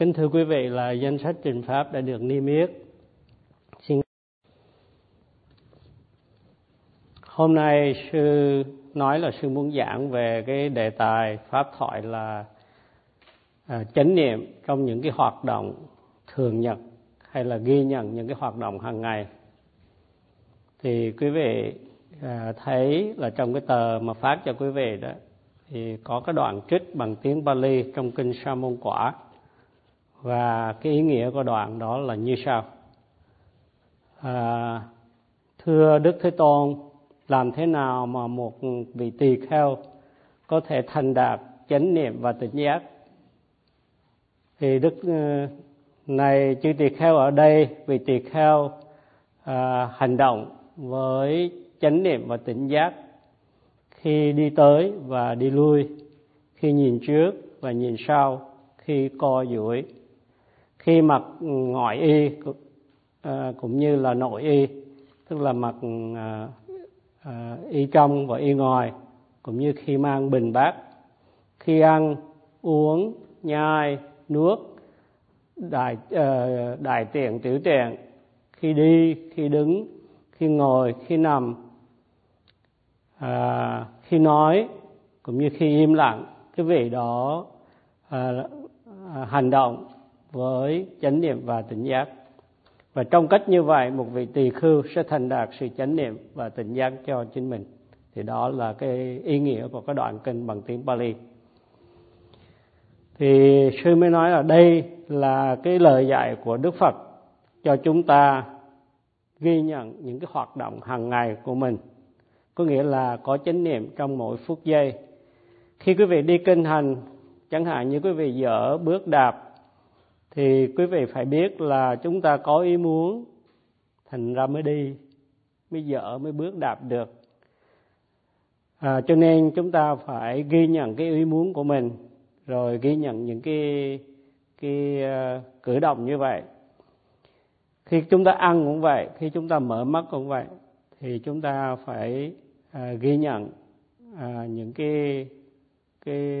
Kính thưa quý vị là danh sách trình pháp đã được niêm yết. Xin Hôm nay sư nói là sư muốn giảng về cái đề tài pháp thoại là à, chánh niệm trong những cái hoạt động thường nhật hay là ghi nhận những cái hoạt động hàng ngày. Thì quý vị à, thấy là trong cái tờ mà phát cho quý vị đó thì có cái đoạn trích bằng tiếng Bali trong kinh Sa môn quả và cái ý nghĩa của đoạn đó là như sau. À, thưa đức thế tôn làm thế nào mà một vị tỳ kheo có thể thành đạt chánh niệm và tỉnh giác? Thì đức ừ, này chư tỳ kheo ở đây vị tỳ kheo à, hành động với chánh niệm và tỉnh giác khi đi tới và đi lui khi nhìn trước và nhìn sau khi co duỗi khi mặc ừ, ngoại y ờ, cũng như là nội y tức là mặc ừ, ờ, ờ, y trong và y ngoài cũng như khi mang bình bát khi ăn uống nhai nuốt đại đại tiện tiểu tiện khi đi khi đứng khi ngồi khi nằm à, khi nói cũng như khi im lặng cái vị đó à, hành động với chánh niệm và tỉnh giác. Và trong cách như vậy, một vị tỳ khưu sẽ thành đạt sự chánh niệm và tỉnh giác cho chính mình. Thì đó là cái ý nghĩa của cái đoạn kinh bằng tiếng Pali. Thì sư mới nói là đây là cái lời dạy của Đức Phật cho chúng ta ghi nhận những cái hoạt động hàng ngày của mình. Có nghĩa là có chánh niệm trong mỗi phút giây. Khi quý vị đi kinh hành, chẳng hạn như quý vị dở bước đạp thì quý vị phải biết là chúng ta có ý muốn thành ra mới đi mới dở mới bước đạp được. À, cho nên chúng ta phải ghi nhận cái ý muốn của mình rồi ghi nhận những cái cái uh, cử động như vậy. Khi chúng ta ăn cũng vậy khi chúng ta mở mắt cũng vậy thì chúng ta phải uh, ghi nhận uh, những cái cái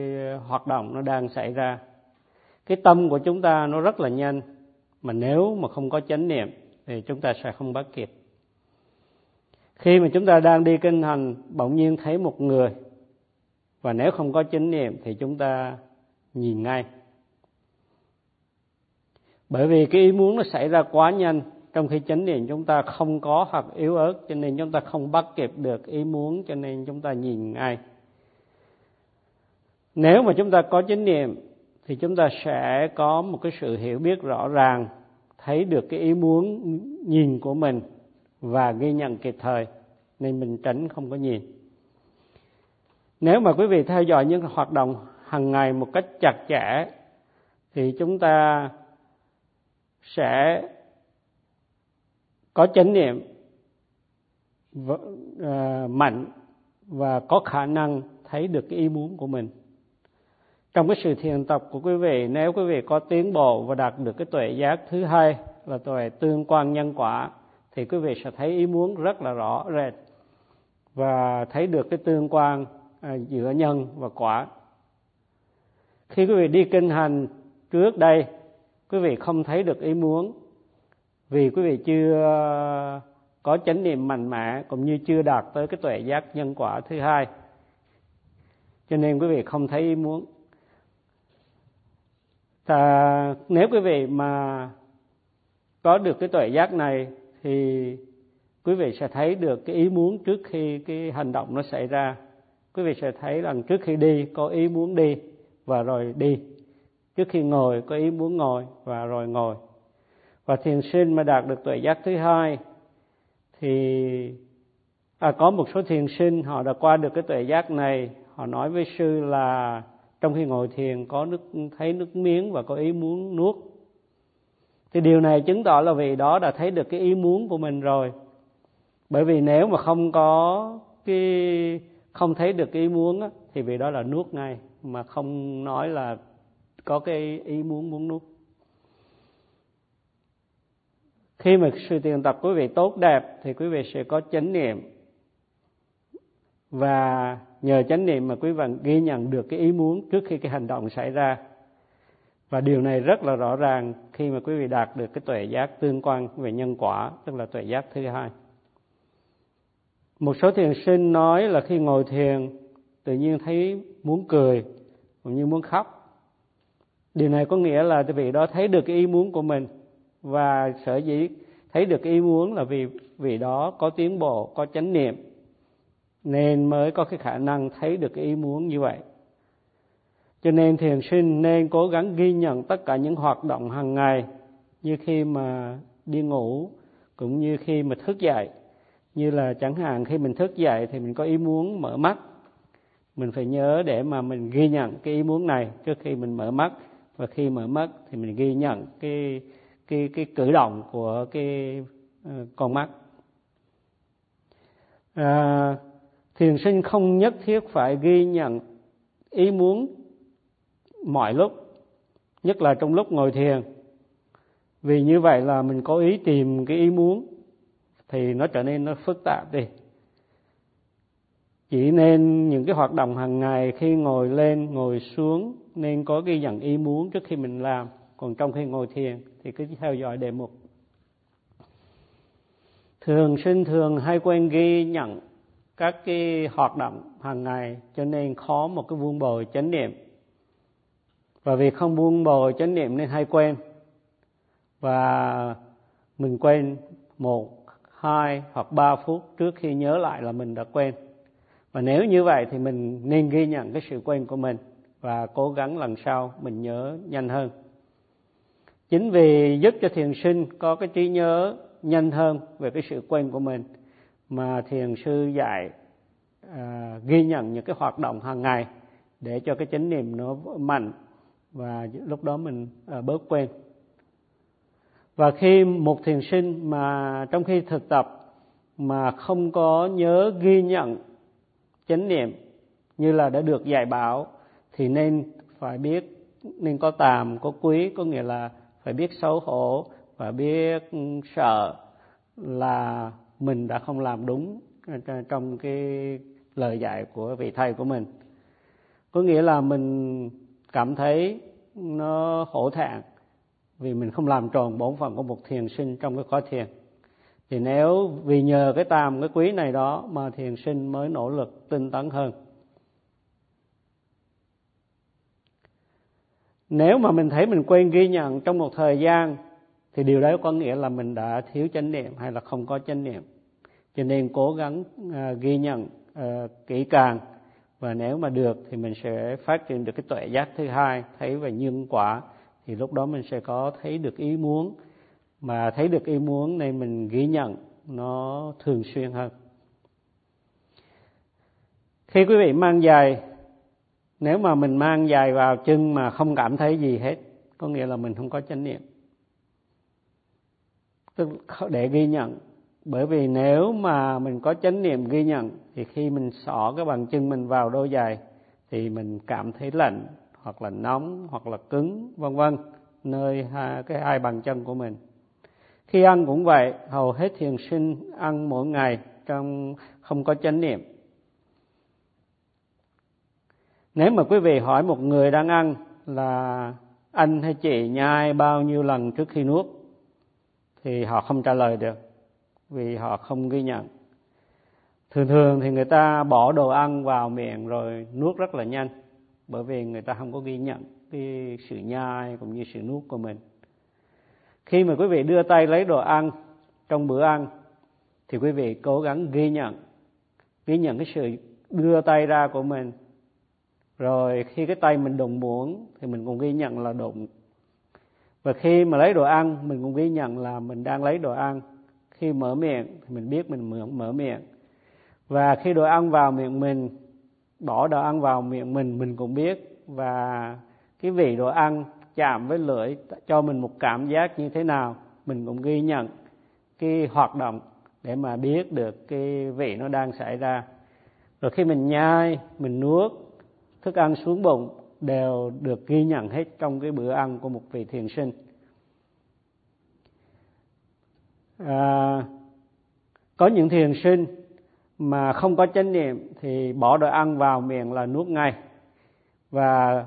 hoạt động nó đang xảy ra cái tâm của chúng ta nó rất là nhanh, mà nếu mà không có chánh niệm thì chúng ta sẽ không bắt kịp. Khi mà chúng ta đang đi kinh hành, bỗng nhiên thấy một người, và nếu không có chánh niệm thì chúng ta nhìn ngay. Bởi vì cái ý muốn nó xảy ra quá nhanh, trong khi chánh niệm chúng ta không có hoặc yếu ớt, cho nên chúng ta không bắt kịp được ý muốn, cho nên chúng ta nhìn ngay. Nếu mà chúng ta có chánh niệm thì chúng ta sẽ có một cái sự hiểu biết rõ ràng, thấy được cái ý muốn nhìn của mình và ghi nhận kịp thời, nên mình tránh không có nhìn. Nếu mà quý vị theo dõi những hoạt động hàng ngày một cách chặt chẽ, thì chúng ta sẽ có chánh niệm ờ, mạnh và có khả năng thấy được cái ý muốn của mình trong cái sự thiền tập của quý vị, nếu quý vị có tiến bộ và đạt được cái tuệ giác thứ hai là tuệ tương quan nhân quả, thì quý vị sẽ thấy ý muốn rất là rõ rệt và thấy được cái tương quan à, giữa nhân và quả. Khi quý vị đi kinh hành trước đây, quý vị không thấy được ý muốn vì quý vị chưa có chánh niệm mạnh mẽ cũng như chưa đạt tới cái tuệ giác nhân quả thứ hai. Cho nên quý vị không thấy ý muốn à, nếu quý vị mà có được cái tuệ giác này thì quý vị sẽ thấy được cái ý muốn trước khi cái hành động nó xảy ra. Quý vị sẽ thấy rằng trước khi đi có ý muốn đi và rồi đi. Trước khi ngồi có ý muốn ngồi và rồi ngồi. Và thiền sinh mà đạt được tuệ giác thứ hai thì à, có một số thiền sinh họ đã qua được cái tuệ giác này. Họ nói với sư là trong khi ngồi thiền có nước thấy nước miếng và có ý muốn nuốt. Thì điều này chứng tỏ là vị đó đã thấy được cái ý muốn của mình rồi. Bởi vì nếu mà không có cái không thấy được cái ý muốn á, thì vị đó là nuốt ngay mà không nói là có cái ý muốn muốn nuốt. Khi mà sự tiền tập quý vị tốt đẹp thì quý vị sẽ có chánh niệm và nhờ chánh niệm mà quý vị ghi nhận được cái ý muốn trước khi cái hành động xảy ra. Và điều này rất là rõ ràng khi mà quý vị đạt được cái tuệ giác tương quan về nhân quả, tức là tuệ giác thứ hai. Một số thiền sinh nói là khi ngồi thiền, tự nhiên thấy muốn cười, cũng như muốn khóc. Điều này có nghĩa là vị đó thấy được cái ý muốn của mình và sở dĩ thấy được ý muốn là vì vị đó có tiến bộ, có chánh niệm nên mới có cái khả năng thấy được cái ý muốn như vậy. Cho nên thiền sinh nên cố gắng ghi nhận tất cả những hoạt động hàng ngày như khi mà đi ngủ cũng như khi mà thức dậy. Như là chẳng hạn khi mình thức dậy thì mình có ý muốn mở mắt. Mình phải nhớ để mà mình ghi nhận cái ý muốn này trước khi mình mở mắt. Và khi mở mắt thì mình ghi nhận cái cái cái cử động của cái uh, con mắt. À, thiền sinh không nhất thiết phải ghi nhận ý muốn mọi lúc, nhất là trong lúc ngồi thiền. Vì như vậy là mình có ý tìm cái ý muốn thì nó trở nên nó phức tạp đi. Chỉ nên những cái hoạt động hàng ngày khi ngồi lên, ngồi xuống nên có ghi nhận ý muốn trước khi mình làm. Còn trong khi ngồi thiền thì cứ theo dõi đề mục. Thường sinh thường hay quen ghi nhận các cái hoạt động hàng ngày, cho nên khó một cái vuông bồi chánh niệm. Và vì không buông bồi chánh niệm nên hay quên. Và mình quên một, hai hoặc ba phút trước khi nhớ lại là mình đã quên. Và nếu như vậy thì mình nên ghi nhận cái sự quên của mình và cố gắng lần sau mình nhớ nhanh hơn. Chính vì giúp cho thiền sinh có cái trí nhớ nhanh hơn về cái sự quên của mình mà thiền sư dạy à, ghi nhận những cái hoạt động hàng ngày để cho cái chánh niệm nó mạnh và lúc đó mình à, bớt quên. Và khi một thiền sinh mà trong khi thực tập mà không có nhớ ghi nhận chánh niệm như là đã được dạy bảo thì nên phải biết nên có tàm có quý có nghĩa là phải biết xấu hổ và biết ừ, sợ là mình đã không làm đúng ờ, trong cái lời dạy của vị thầy của mình. Có nghĩa là mình cảm thấy nó khổ thẹn vì mình không làm tròn bổn phận của một thiền sinh trong cái khóa thiền. Thì nếu vì nhờ cái tam, cái quý này đó mà thiền sinh mới nỗ lực tinh tấn hơn. Nếu mà mình thấy mình quên ghi nhận trong một thời gian thì điều đó có nghĩa là mình đã thiếu chánh niệm hay là không có chánh niệm. Cho nên cố gắng uh, ghi nhận uh, kỹ càng. Và nếu mà được thì mình sẽ phát triển được cái tuệ giác thứ hai thấy về nhân quả. Thì lúc đó mình sẽ có thấy được ý muốn. Mà thấy được ý muốn nên mình ghi nhận nó thường xuyên hơn. Khi quý vị mang giày nếu mà mình mang giày vào chân mà không cảm thấy gì hết có nghĩa là mình không có chánh niệm tức để ghi nhận. Bởi vì nếu mà mình có chánh niệm ghi nhận thì khi mình xỏ cái bàn chân mình vào đôi giày thì mình cảm thấy lạnh hoặc là nóng hoặc là cứng vân vân nơi hai, cái hai bàn chân của mình. Khi ăn cũng vậy hầu hết thiền sinh ăn mỗi ngày trong không có chánh niệm. Nếu mà quý vị hỏi một người đang ăn là anh hay chị nhai bao nhiêu lần trước khi nuốt? Thì họ không trả lời được, vì họ không ghi nhận. Thường thường thì người ta bỏ đồ ăn vào miệng rồi nuốt rất là nhanh, bởi vì người ta không có ghi nhận cái sự nhai cũng như sự nuốt của mình. Khi mà quý vị đưa tay lấy đồ ăn trong bữa ăn, thì quý vị cố gắng ghi nhận ghi nhận cái sự đưa tay ra của mình. Rồi khi cái tay mình đụng muỗng, thì mình cũng ghi nhận là đụng và khi mà lấy đồ ăn mình cũng ghi nhận là mình đang lấy đồ ăn. Khi mở miệng thì mình biết mình mở, mở miệng. Và khi đồ ăn vào miệng mình bỏ đồ ăn vào miệng mình mình cũng biết. Và cái vị đồ ăn chạm với lưỡi cho mình một cảm giác như thế nào mình cũng ghi nhận cái hoạt động để mà biết được cái vị nó đang xảy ra. Rồi khi mình nhai mình nuốt thức ăn xuống bụng đều được ghi nhận hết trong cái bữa ăn của một vị thiền sinh. À, có những thiền sinh mà không có chánh niệm thì bỏ đồ ăn vào miệng là nuốt ngay. Và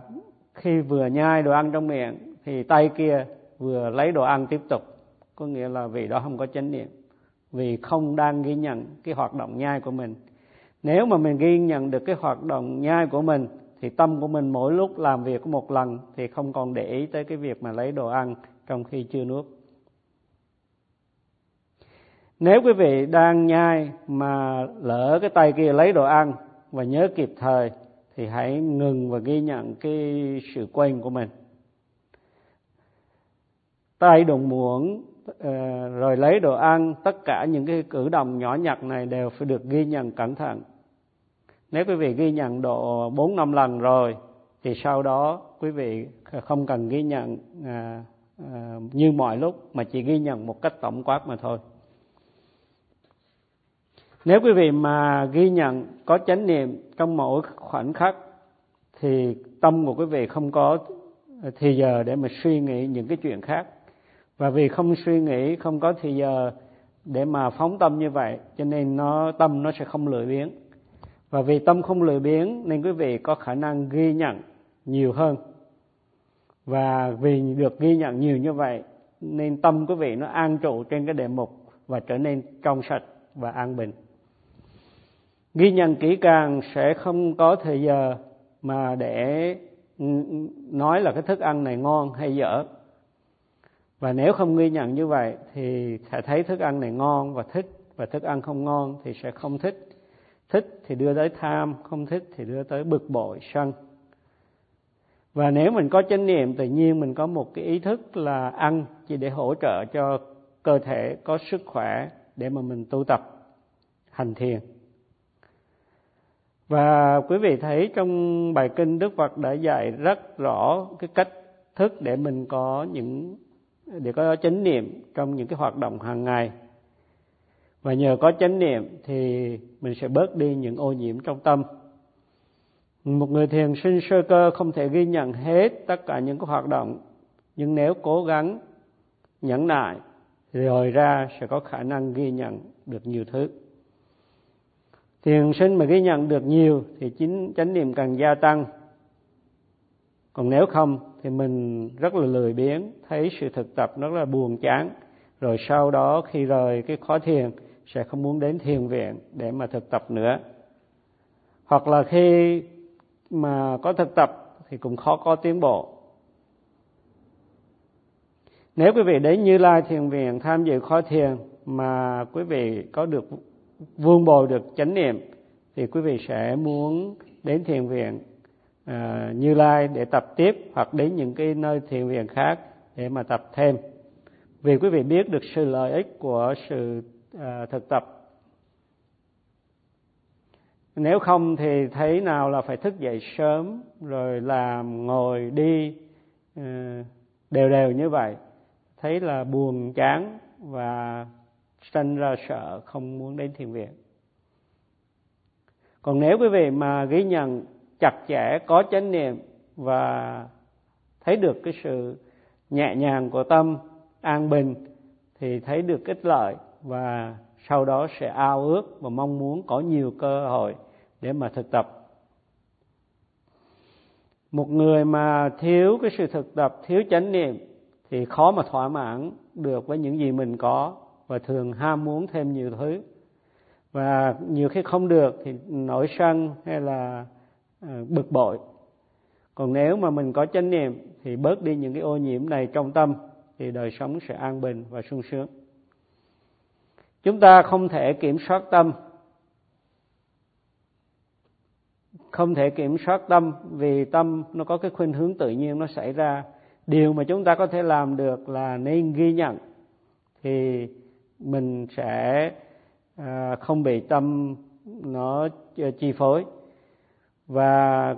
khi vừa nhai đồ ăn trong miệng thì tay kia vừa lấy đồ ăn tiếp tục. Có nghĩa là vì đó không có chánh niệm vì không đang ghi nhận cái hoạt động nhai của mình. Nếu mà mình ghi nhận được cái hoạt động nhai của mình thì tâm của mình mỗi lúc làm việc một lần thì không còn để ý tới cái việc mà lấy đồ ăn trong khi chưa nuốt. Nếu quý vị đang nhai mà lỡ cái tay kia lấy đồ ăn và nhớ kịp thời thì hãy ngừng và ghi nhận cái sự quên của mình. Tay đụng muỗng ờ, rồi lấy đồ ăn, tất cả những cái cử động nhỏ nhặt này đều phải được ghi nhận cẩn thận nếu quý vị ghi nhận độ bốn năm lần rồi thì sau đó quý vị không cần ghi nhận à, à, như mọi lúc mà chỉ ghi nhận một cách tổng quát mà thôi. Nếu quý vị mà ghi nhận có chánh niệm trong mỗi khoảnh khắc thì tâm của quý vị không có thì giờ để mà suy nghĩ những cái chuyện khác. Và vì không suy nghĩ không có thì giờ để mà phóng tâm như vậy cho nên nó tâm nó sẽ không lười biếng và vì tâm không lười biếng nên quý vị có khả năng ghi nhận nhiều hơn. Và vì được ghi nhận nhiều như vậy, nên tâm quý vị nó an trụ trên cái đề mục và trở nên trong sạch và an bình. Ghi nhận kỹ càng sẽ không có thời giờ mà để nói là cái thức ăn này ngon hay dở. Và nếu không ghi nhận như vậy thì sẽ thấy thức ăn này ngon và thích, và thức ăn không ngon thì sẽ không thích thích thì đưa tới tham, không thích thì đưa tới bực bội, sân. Và nếu mình có chánh niệm, tự nhiên mình có một cái ý thức là ăn chỉ để hỗ trợ cho cơ thể có sức khỏe để mà mình tu tập, hành thiền. Và quý vị thấy trong bài kinh Đức Phật đã dạy rất rõ cái cách thức để mình có những, để có chánh niệm trong những cái hoạt động hàng ngày và nhờ có chánh niệm thì mình sẽ bớt đi những ô nhiễm trong tâm. Một người thiền sinh sơ cơ không thể ghi nhận hết tất cả những cái hoạt động, nhưng nếu cố gắng, nhẫn nại, rồi ra sẽ có khả năng ghi nhận được nhiều thứ. Thiền sinh mà ghi nhận được nhiều thì chính chánh niệm càng gia tăng. Còn nếu không thì mình rất là lười biếng, thấy sự thực tập rất là buồn chán. Rồi sau đó khi rời cái khó thiền sẽ không muốn đến thiền viện để mà thực tập nữa. Hoặc là khi mà có thực tập thì cũng khó có tiến bộ. Nếu quý vị đến Như Lai Thiền Viện tham dự khóa thiền mà quý vị có được vuông bồi được chánh niệm thì quý vị sẽ muốn đến thiền viện à, Như Lai để tập tiếp hoặc đến những cái nơi thiền viện khác để mà tập thêm. Vì quý vị biết được sự lợi ích của sự À, thực tập. Nếu không thì thấy nào là phải thức dậy sớm, rồi làm, ngồi đi à, đều đều như vậy. Thấy là buồn, chán và sanh ra sợ, không muốn đến thiền viện. Còn nếu quý vị mà ghi nhận chặt chẽ, có chánh niệm và thấy được cái sự nhẹ nhàng của tâm an bình, thì thấy được ích lợi và sau đó sẽ ao ước và mong muốn có nhiều cơ hội để mà thực tập. Một người mà thiếu cái sự thực tập, thiếu chánh niệm thì khó mà thỏa mãn được với những gì mình có và thường ham muốn thêm nhiều thứ. Và nhiều khi không được thì nổi sân hay là ờ, bực bội. Còn nếu mà mình có chánh niệm thì bớt đi những cái ô nhiễm này trong tâm thì đời sống sẽ an bình và sung sướng chúng ta không thể kiểm soát tâm. Không thể kiểm soát tâm vì tâm nó có cái khuynh hướng tự nhiên nó xảy ra. Điều mà chúng ta có thể làm được là nên ghi nhận thì mình sẽ à, không bị tâm nó à, chi phối. Và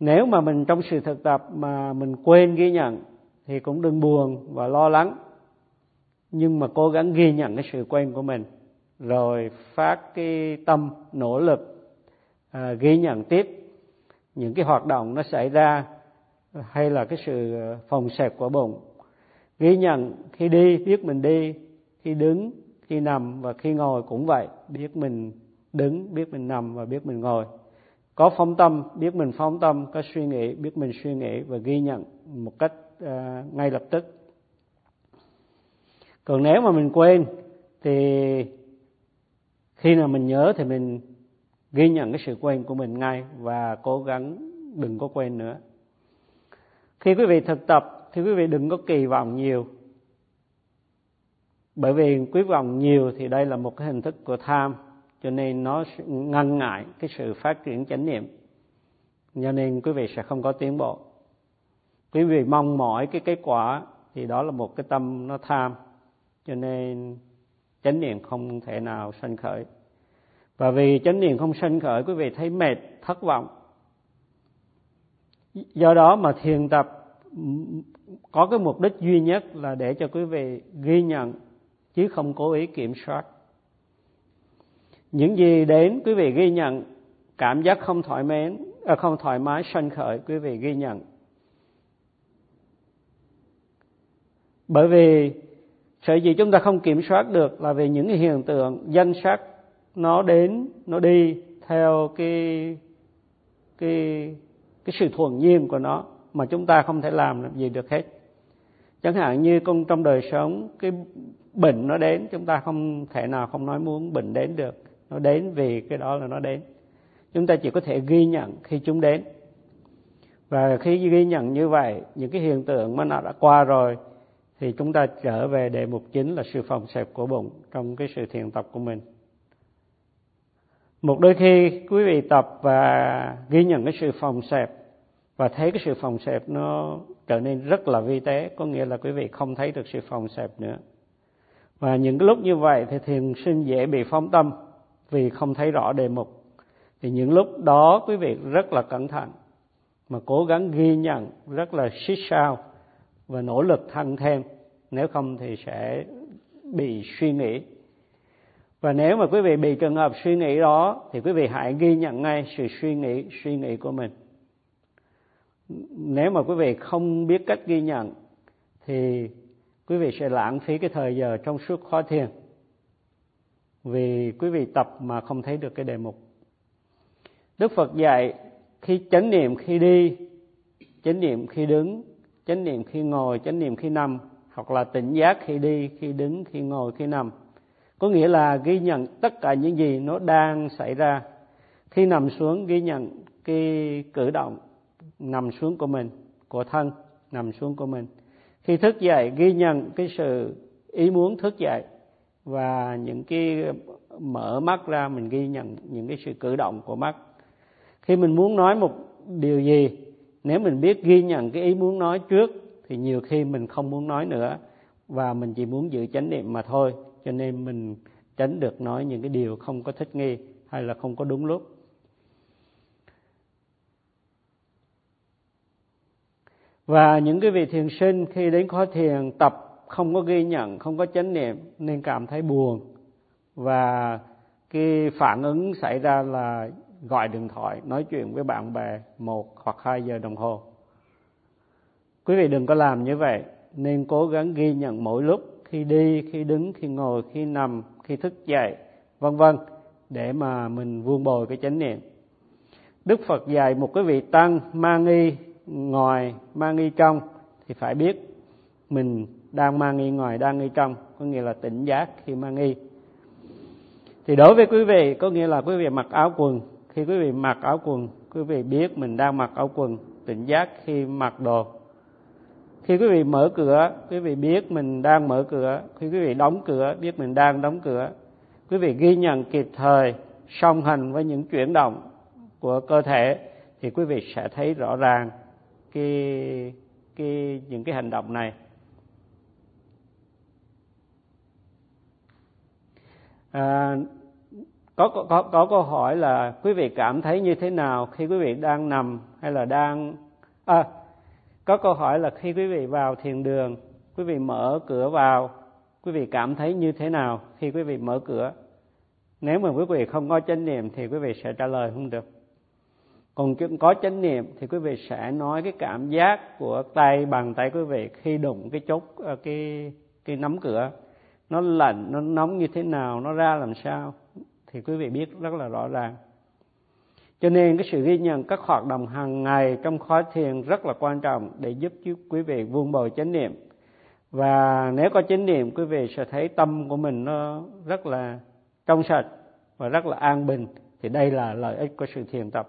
nếu mà mình trong sự thực tập mà mình quên ghi nhận thì cũng đừng buồn và lo lắng nhưng mà cố gắng ghi nhận cái sự quen của mình rồi phát cái tâm nỗ lực à, ghi nhận tiếp những cái hoạt động nó xảy ra hay là cái sự phòng xẹp của bụng. Ghi nhận khi đi biết mình đi khi đứng khi nằm và khi ngồi cũng vậy. Biết mình đứng biết mình nằm và biết mình ngồi. Có phóng tâm biết mình phóng tâm có suy nghĩ biết mình suy nghĩ và ghi nhận một cách uh, ngay lập tức còn nếu mà mình quên thì khi nào mình nhớ thì mình ghi nhận cái sự quên của mình ngay và cố gắng đừng có quên nữa. Khi quý vị thực tập thì quý vị đừng có kỳ vọng nhiều. Bởi vì quý vọng nhiều thì đây là một cái hình thức của tham, cho nên nó ngăn ngại cái sự phát triển chánh niệm. Cho nên quý vị sẽ không có tiến bộ. Quý vị mong mỏi cái kết quả thì đó là một cái tâm nó tham cho nên chánh niệm không thể nào sanh khởi. Và vì chánh niệm không sanh khởi quý vị thấy mệt thất vọng. Do đó mà thiền tập có cái mục đích duy nhất là để cho quý vị ghi nhận chứ không cố ý kiểm soát. Những gì đến quý vị ghi nhận cảm giác không thoải mái à, không thoải mái sanh khởi quý vị ghi nhận. Bởi vì sở dĩ chúng ta không kiểm soát được là vì những hiện tượng danh sắc nó đến, nó đi theo cái cái cái sự thuần nhiên của nó mà chúng ta không thể làm gì được hết. Chẳng hạn như con trong đời sống, cái bệnh nó đến, chúng ta không thể nào không nói muốn bệnh đến được. Nó đến vì cái đó là nó đến. Chúng ta chỉ có thể ghi nhận khi chúng đến. Và khi ghi nhận như vậy, những cái hiện tượng mà nó đã qua rồi thì chúng ta trở về đề mục chính là sự phòng xẹp của bụng trong cái sự thiền tập của mình. Một đôi khi quý vị tập và ghi nhận cái sự phòng xẹp và thấy cái sự phòng xẹp nó trở nên rất là vi tế, có nghĩa là quý vị không thấy được sự phòng xẹp nữa. Và những cái lúc như vậy thì thiền sinh dễ bị phóng tâm vì không thấy rõ đề mục. Thì những lúc đó quý vị rất là cẩn thận mà cố gắng ghi nhận rất là xích sao và nỗ lực thăng thêm, nếu không thì sẽ bị suy nghĩ. Và nếu mà quý vị bị trường hợp suy nghĩ đó, thì quý vị hãy ghi nhận ngay sự suy nghĩ suy nghĩ của mình. Nếu mà quý vị không biết cách ghi nhận, thì quý vị sẽ lãng phí cái thời giờ trong suốt khóa thiền, vì quý vị tập mà không thấy được cái đề mục. Đức phật dạy, khi chánh niệm khi đi, chánh niệm khi đứng chánh niệm khi ngồi, chánh niệm khi nằm, hoặc là tỉnh giác khi đi, khi đứng, khi ngồi, khi nằm. Có nghĩa là ghi nhận tất cả những gì nó đang xảy ra. Khi nằm xuống, ghi nhận cái cử động nằm xuống của mình, của thân nằm xuống của mình. Khi thức dậy, ghi nhận cái sự ý muốn thức dậy và những cái mở mắt ra, mình ghi nhận những cái sự cử động của mắt. Khi mình muốn nói một điều gì nếu mình biết ghi nhận cái ý muốn nói trước, thì nhiều khi mình không muốn nói nữa. Và mình chỉ muốn giữ chánh niệm mà thôi, cho nên mình tránh được nói những cái điều không có thích nghi hay là không có đúng lúc. Và những cái vị thiền sinh khi đến khóa thiền tập không có ghi nhận, không có chánh niệm nên cảm thấy buồn. Và cái phản ứng xảy ra là gọi điện thoại, nói chuyện với bạn bè một hoặc hai giờ đồng hồ. Quý vị đừng có làm như vậy, nên cố gắng ghi nhận mỗi lúc, khi đi, khi đứng, khi ngồi, khi nằm, khi thức dậy, vân vân, để mà mình vuông bồi cái chánh niệm. Đức phật dạy một cái vị tăng mang nghi ngoài, mang nghi trong thì phải biết mình đang mang nghi ngoài, đang nghi trong, có nghĩa là tỉnh giác khi mang nghi thì đối với quý vị, có nghĩa là quý vị mặc áo quần khi quý vị mặc áo quần quý vị biết mình đang mặc áo quần tỉnh giác khi mặc đồ. Khi quý vị mở cửa quý vị biết mình đang mở cửa. Khi quý vị đóng cửa biết mình đang đóng cửa. Quý vị ghi nhận kịp thời song hành với những chuyển động của cơ thể thì quý vị sẽ thấy rõ ràng cái cái những cái hành động này. À, có, có có câu hỏi là quý vị cảm thấy như thế nào khi quý vị đang nằm hay là đang à, có câu hỏi là khi quý vị vào thiền đường quý vị mở cửa vào quý vị cảm thấy như thế nào khi quý vị mở cửa nếu mà quý vị không có chánh niệm thì quý vị sẽ trả lời không được còn có chánh niệm thì quý vị sẽ nói cái cảm giác của tay bàn tay quý vị khi đụng cái chốt cái cái nắm cửa nó lạnh nó nóng như thế nào nó ra làm sao thì quý vị biết rất là rõ ràng. Cho nên cái sự ghi nhận các hoạt động hàng ngày trong khóa thiền rất là quan trọng để giúp quý vị vun bồi chánh niệm. Và nếu có chánh niệm, quý vị sẽ thấy tâm của mình nó rất là trong sạch và rất là an bình. Thì đây là lợi ích của sự thiền tập.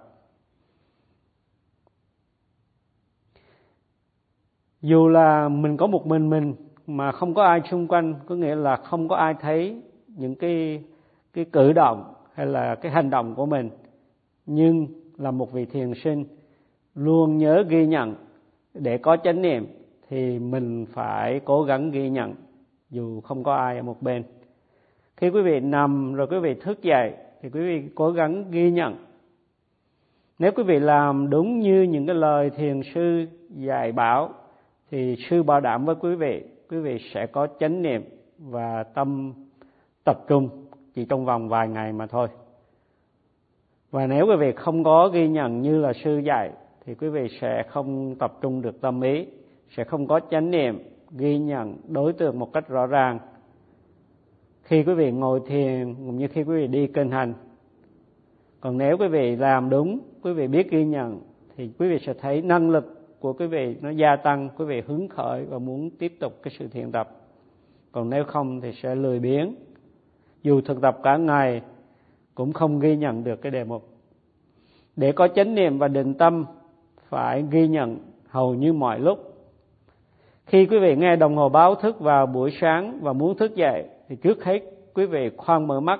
Dù là mình có một mình mình mà không có ai xung quanh, có nghĩa là không có ai thấy những cái cái cử động hay là cái hành động của mình, nhưng là một vị thiền sinh luôn nhớ ghi nhận. Để có chánh niệm thì mình phải cố gắng ghi nhận, dù không có ai ở một bên. Khi quý vị nằm rồi quý vị thức dậy thì quý vị cố gắng ghi nhận. Nếu quý vị làm đúng như những cái lời thiền sư dạy bảo, thì sư bảo đảm với quý vị quý vị sẽ có chánh niệm và tâm tập trung chỉ trong vòng vài ngày mà thôi. Và nếu quý vị không có ghi nhận như là sư dạy, thì quý vị sẽ không tập trung được tâm ý, sẽ không có chánh niệm ghi nhận đối tượng một cách rõ ràng. Khi quý vị ngồi thiền, cũng như khi quý vị đi kinh hành. Còn nếu quý vị làm đúng, quý vị biết ghi nhận, thì quý vị sẽ thấy năng lực của quý vị nó gia tăng, quý vị hứng khởi và muốn tiếp tục cái sự thiền tập. Còn nếu không thì sẽ lười biếng dù thực tập cả ngày, cũng không ghi nhận được cái đề mục. Để có chánh niệm và định tâm, phải ghi nhận hầu như mọi lúc. Khi quý vị nghe đồng hồ báo thức vào buổi sáng và muốn thức dậy, thì trước hết quý vị khoan mở mắt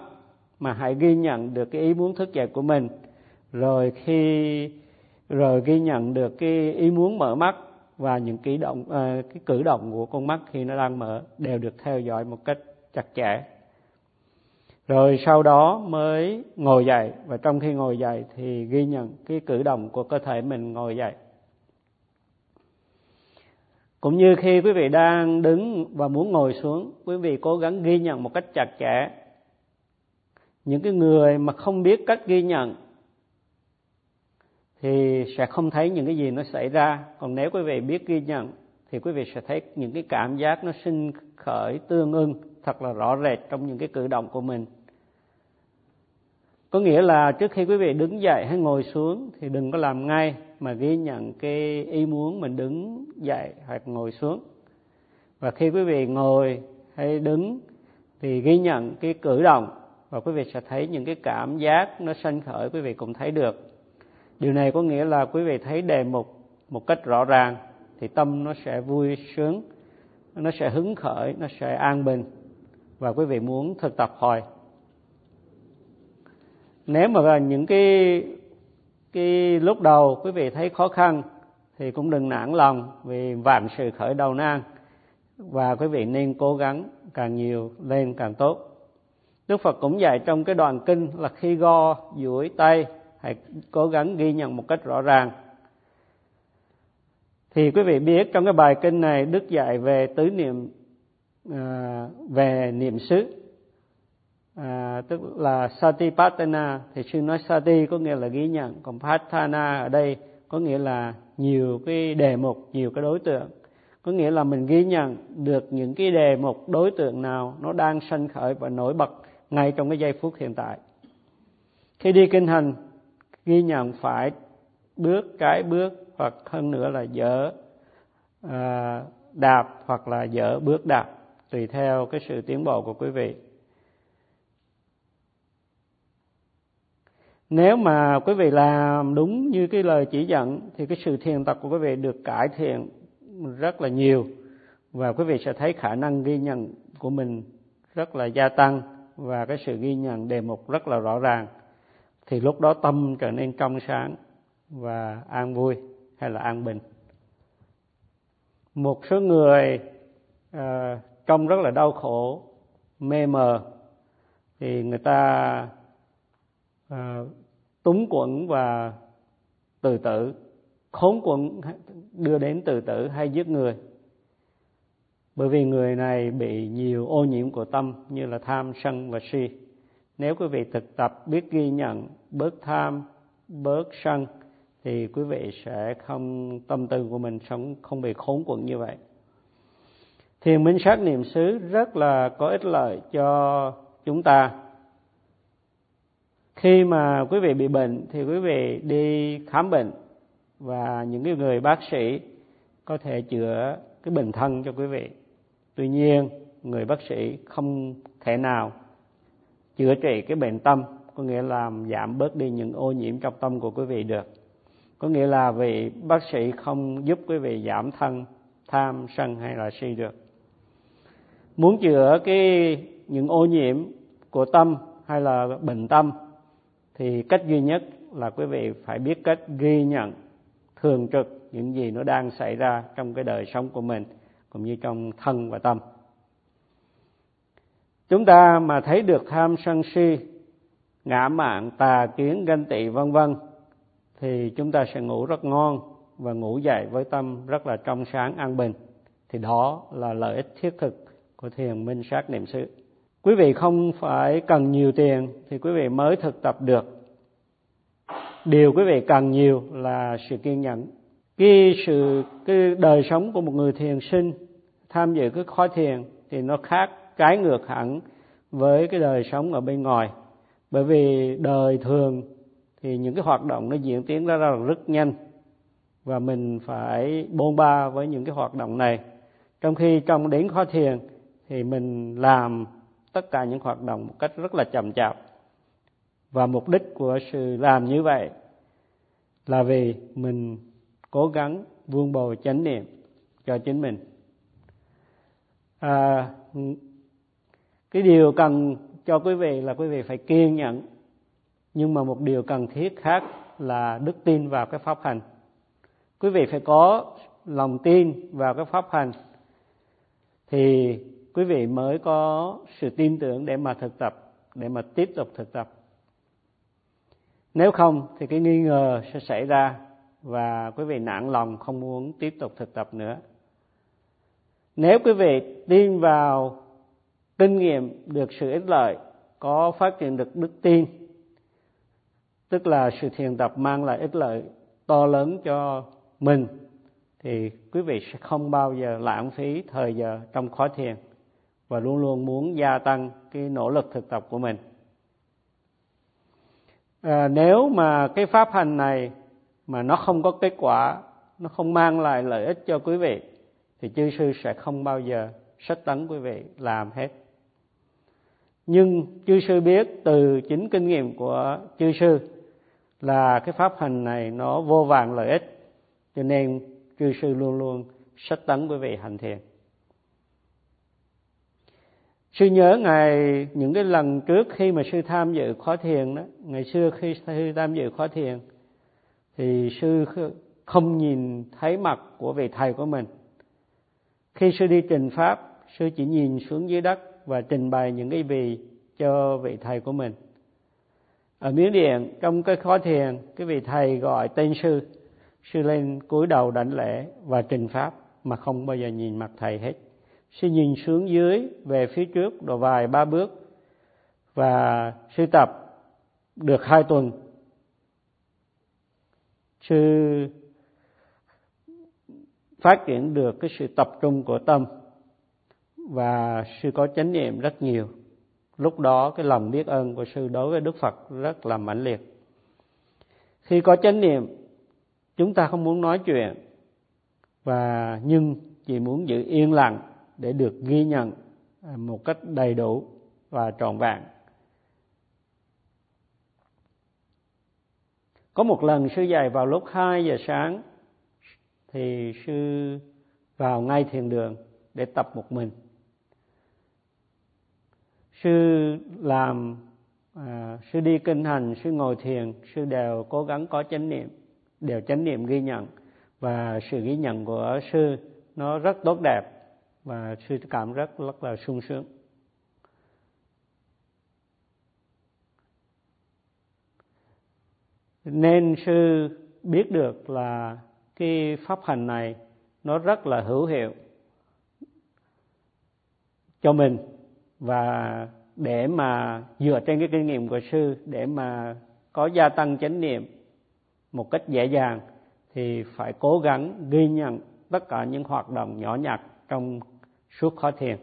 mà hãy ghi nhận được cái ý muốn thức dậy của mình. Rồi khi, rồi ghi nhận được cái ý muốn mở mắt và những cái động ờ, cái cử động của con mắt khi nó đang mở đều được theo dõi một cách chặt chẽ rồi sau đó mới ngồi dậy, và trong khi ngồi dậy thì ghi nhận cái cử động của cơ thể mình ngồi dậy. Cũng như khi quý vị đang đứng và muốn ngồi xuống, quý vị cố gắng ghi nhận một cách chặt chẽ. Những cái người mà không biết cách ghi nhận thì sẽ không thấy những cái gì nó xảy ra. Còn nếu quý vị biết ghi nhận thì quý vị sẽ thấy những cái cảm giác nó sinh khởi tương ưng thật là rõ rệt trong những cái cử động của mình có nghĩa là trước khi quý vị đứng dậy hay ngồi xuống thì đừng có làm ngay mà ghi nhận cái ý muốn mình đứng dậy hoặc ngồi xuống. Và khi quý vị ngồi hay đứng thì ghi nhận cái cử động và quý vị sẽ thấy những cái cảm giác nó sanh khởi, quý vị cũng thấy được. Điều này có nghĩa là quý vị thấy đề mục một cách rõ ràng thì tâm nó sẽ vui sướng, nó sẽ hứng khởi, nó sẽ an bình và quý vị muốn thực tập hồi nếu mà những cái cái lúc đầu quý vị thấy khó khăn thì cũng đừng nản lòng vì vạn sự khởi đầu nan. Và quý vị nên cố gắng càng nhiều lên càng tốt. Đức Phật cũng dạy trong cái đoạn kinh là khi go duỗi tay hãy cố gắng ghi nhận một cách rõ ràng. Thì quý vị biết trong cái bài kinh này Đức dạy về tứ niệm à, về niệm xứ à, tức là satipatthana thì sư nói sati có nghĩa là ghi nhận còn patthana ở đây có nghĩa là nhiều cái đề mục nhiều cái đối tượng. Có nghĩa là mình ghi nhận được những cái đề mục đối tượng nào nó đang sanh khởi và nổi bật ngay trong cái giây phút hiện tại. Khi đi kinh hành ghi nhận phải bước cái bước hoặc hơn nữa là dở à, đạp hoặc là dở bước đạp tùy theo cái sự tiến bộ của quý vị. Nếu mà quý vị làm đúng như cái lời chỉ dẫn thì cái sự thiền tập của quý vị được cải thiện rất là nhiều. Và quý vị sẽ thấy khả năng ghi nhận của mình rất là gia tăng và cái sự ghi nhận đề mục rất là rõ ràng. Thì lúc đó tâm trở nên trong sáng và an vui hay là an bình. Một số người ờ, uh, trong rất là đau khổ mê mờ thì người ta uh, túng quẫn và tự tử. Khốn quẫn đưa đến tự tử hay giết người. Bởi vì người này bị nhiều ô nhiễm của tâm như là tham sân và si. Nếu quý vị thực tập biết ghi nhận bớt tham bớt sân thì quý vị sẽ không tâm tư của mình sống không bị khốn quẫn như vậy. Thiền minh sát niệm xứ rất là có ích lợi cho chúng ta khi mà quý vị bị bệnh thì quý vị đi khám bệnh và những cái người bác sĩ có thể chữa cái bệnh thân cho quý vị. Tuy nhiên, người bác sĩ không thể nào chữa trị cái bệnh tâm, có nghĩa là giảm bớt đi những ô nhiễm trong tâm của quý vị được. Có nghĩa là vị bác sĩ không giúp quý vị giảm thân, tham, sân hay là si được. Muốn chữa cái những ô nhiễm của tâm hay là bệnh tâm thì cách duy nhất là quý vị phải biết cách ghi nhận thường trực những gì nó đang xảy ra trong cái đời sống của mình, cũng như trong thân và tâm. Chúng ta mà thấy được tham sân si, ngã mạn, tà kiến, ganh tị, vân vân, thì chúng ta sẽ ngủ rất ngon và ngủ dậy với tâm rất là trong sáng, an bình. Thì đó là lợi ích thiết thực của thiền minh sát niệm xứ quý vị không phải cần nhiều tiền thì quý vị mới thực tập được. Điều quý vị cần nhiều là sự kiên nhẫn. Cái sự cái đời sống của một người thiền sinh tham dự cái khóa thiền thì nó khác trái ngược hẳn với cái đời sống ở bên ngoài. Bởi vì đời thường thì những cái hoạt động nó diễn tiến ra rất, rất nhanh và mình phải bôn ba với những cái hoạt động này. Trong khi trong đến khóa thiền thì mình làm tất cả những hoạt động một cách rất là chậm chạp. Và mục đích của sự làm như vậy là vì mình cố gắng vuông bồi chánh niệm cho chính mình. À, cái điều cần cho quý vị là quý vị phải kiên nhẫn nhưng mà một điều cần thiết khác là đức tin vào cái pháp hành. Quý vị phải có lòng tin vào cái pháp hành thì quý vị mới có sự tin tưởng để mà thực tập, để mà tiếp tục thực tập. Nếu không thì cái nghi ngờ sẽ xảy ra và quý vị nản lòng không muốn tiếp tục thực tập nữa. Nếu quý vị tin vào kinh nghiệm được sự ích lợi, có phát triển được đức tin, tức là sự thiền tập mang lại ích lợi to lớn cho mình, thì quý vị sẽ không bao giờ lãng phí thời giờ trong khóa thiền và luôn luôn muốn gia tăng cái nỗ lực thực tập của mình. À, nếu mà cái pháp hành này mà nó không có kết quả nó không mang lại lợi ích cho quý vị thì chư sư sẽ không bao giờ sách tấn quý vị làm hết. Nhưng chư sư biết từ chính kinh nghiệm của chư sư là cái pháp hành này nó vô vàng lợi ích cho nên chư sư luôn luôn sách tấn quý vị hành thiền sư nhớ ngày những cái lần trước khi mà sư tham dự khóa thiền đó, ngày xưa khi sư tham dự khóa thiền, thì sư không nhìn thấy mặt của vị thầy của mình. Khi sư đi trình pháp, sư chỉ nhìn xuống dưới đất và trình bày những cái vị cho vị thầy của mình. Ở miếng điện, trong cái khóa thiền, cái vị thầy gọi tên sư. Sư lên cúi đầu đảnh lễ và trình pháp mà không bao giờ nhìn mặt thầy hết sư nhìn xuống dưới, về phía trước, độ vài ba bước. Và sư tập được hai tuần. Sư phát triển được cái sự tập trung của tâm và sư có chánh niệm rất nhiều. Lúc đó, cái lòng biết ơn của sư đối với đức phật rất là mãnh liệt. Khi có chánh niệm, chúng ta không muốn nói chuyện và nhưng chỉ muốn giữ yên lặng để được ghi nhận à, một cách đầy đủ và trọn vẹn. Có một lần sư dạy vào lúc 2 giờ sáng thì sư vào ngay thiền đường để tập một mình. Sư làm à, sư đi kinh hành sư ngồi thiền sư đều cố gắng có chánh niệm đều chánh niệm ghi nhận. Và sự ghi nhận của sư nó rất tốt đẹp và sư cảm rất rất là sung sướng. Nên sư biết được là cái pháp hành này nó rất là hữu hiệu cho mình và để mà dựa trên cái kinh nghiệm của sư để mà có gia tăng chánh niệm một cách dễ dàng thì phải cố gắng ghi nhận tất cả những hoạt động nhỏ nhặt trong suốt khóa thiền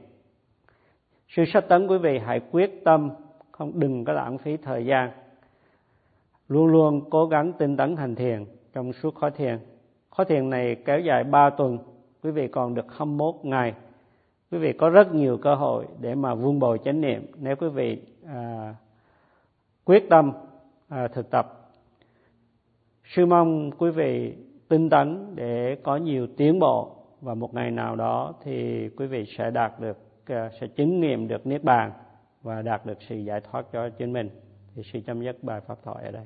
Sự sách tấn quý vị hãy quyết tâm không đừng có lãng phí thời gian. Luôn luôn cố gắng tinh tấn hành thiền trong suốt khóa thiền. Khóa thiền này kéo dài 3 tuần quý vị còn được 21 ngày. Quý vị có rất nhiều cơ hội để mà vun bồi chánh niệm nếu quý vị à, quyết tâm à, thực tập. Sư mong quý vị tinh tấn để có nhiều tiến bộ và một ngày nào đó thì quý vị sẽ đạt được ờ, sẽ chứng nghiệm được niết bàn và đạt được sự giải thoát cho chính mình. Thì sư chấm dứt bài pháp thoại ở đây.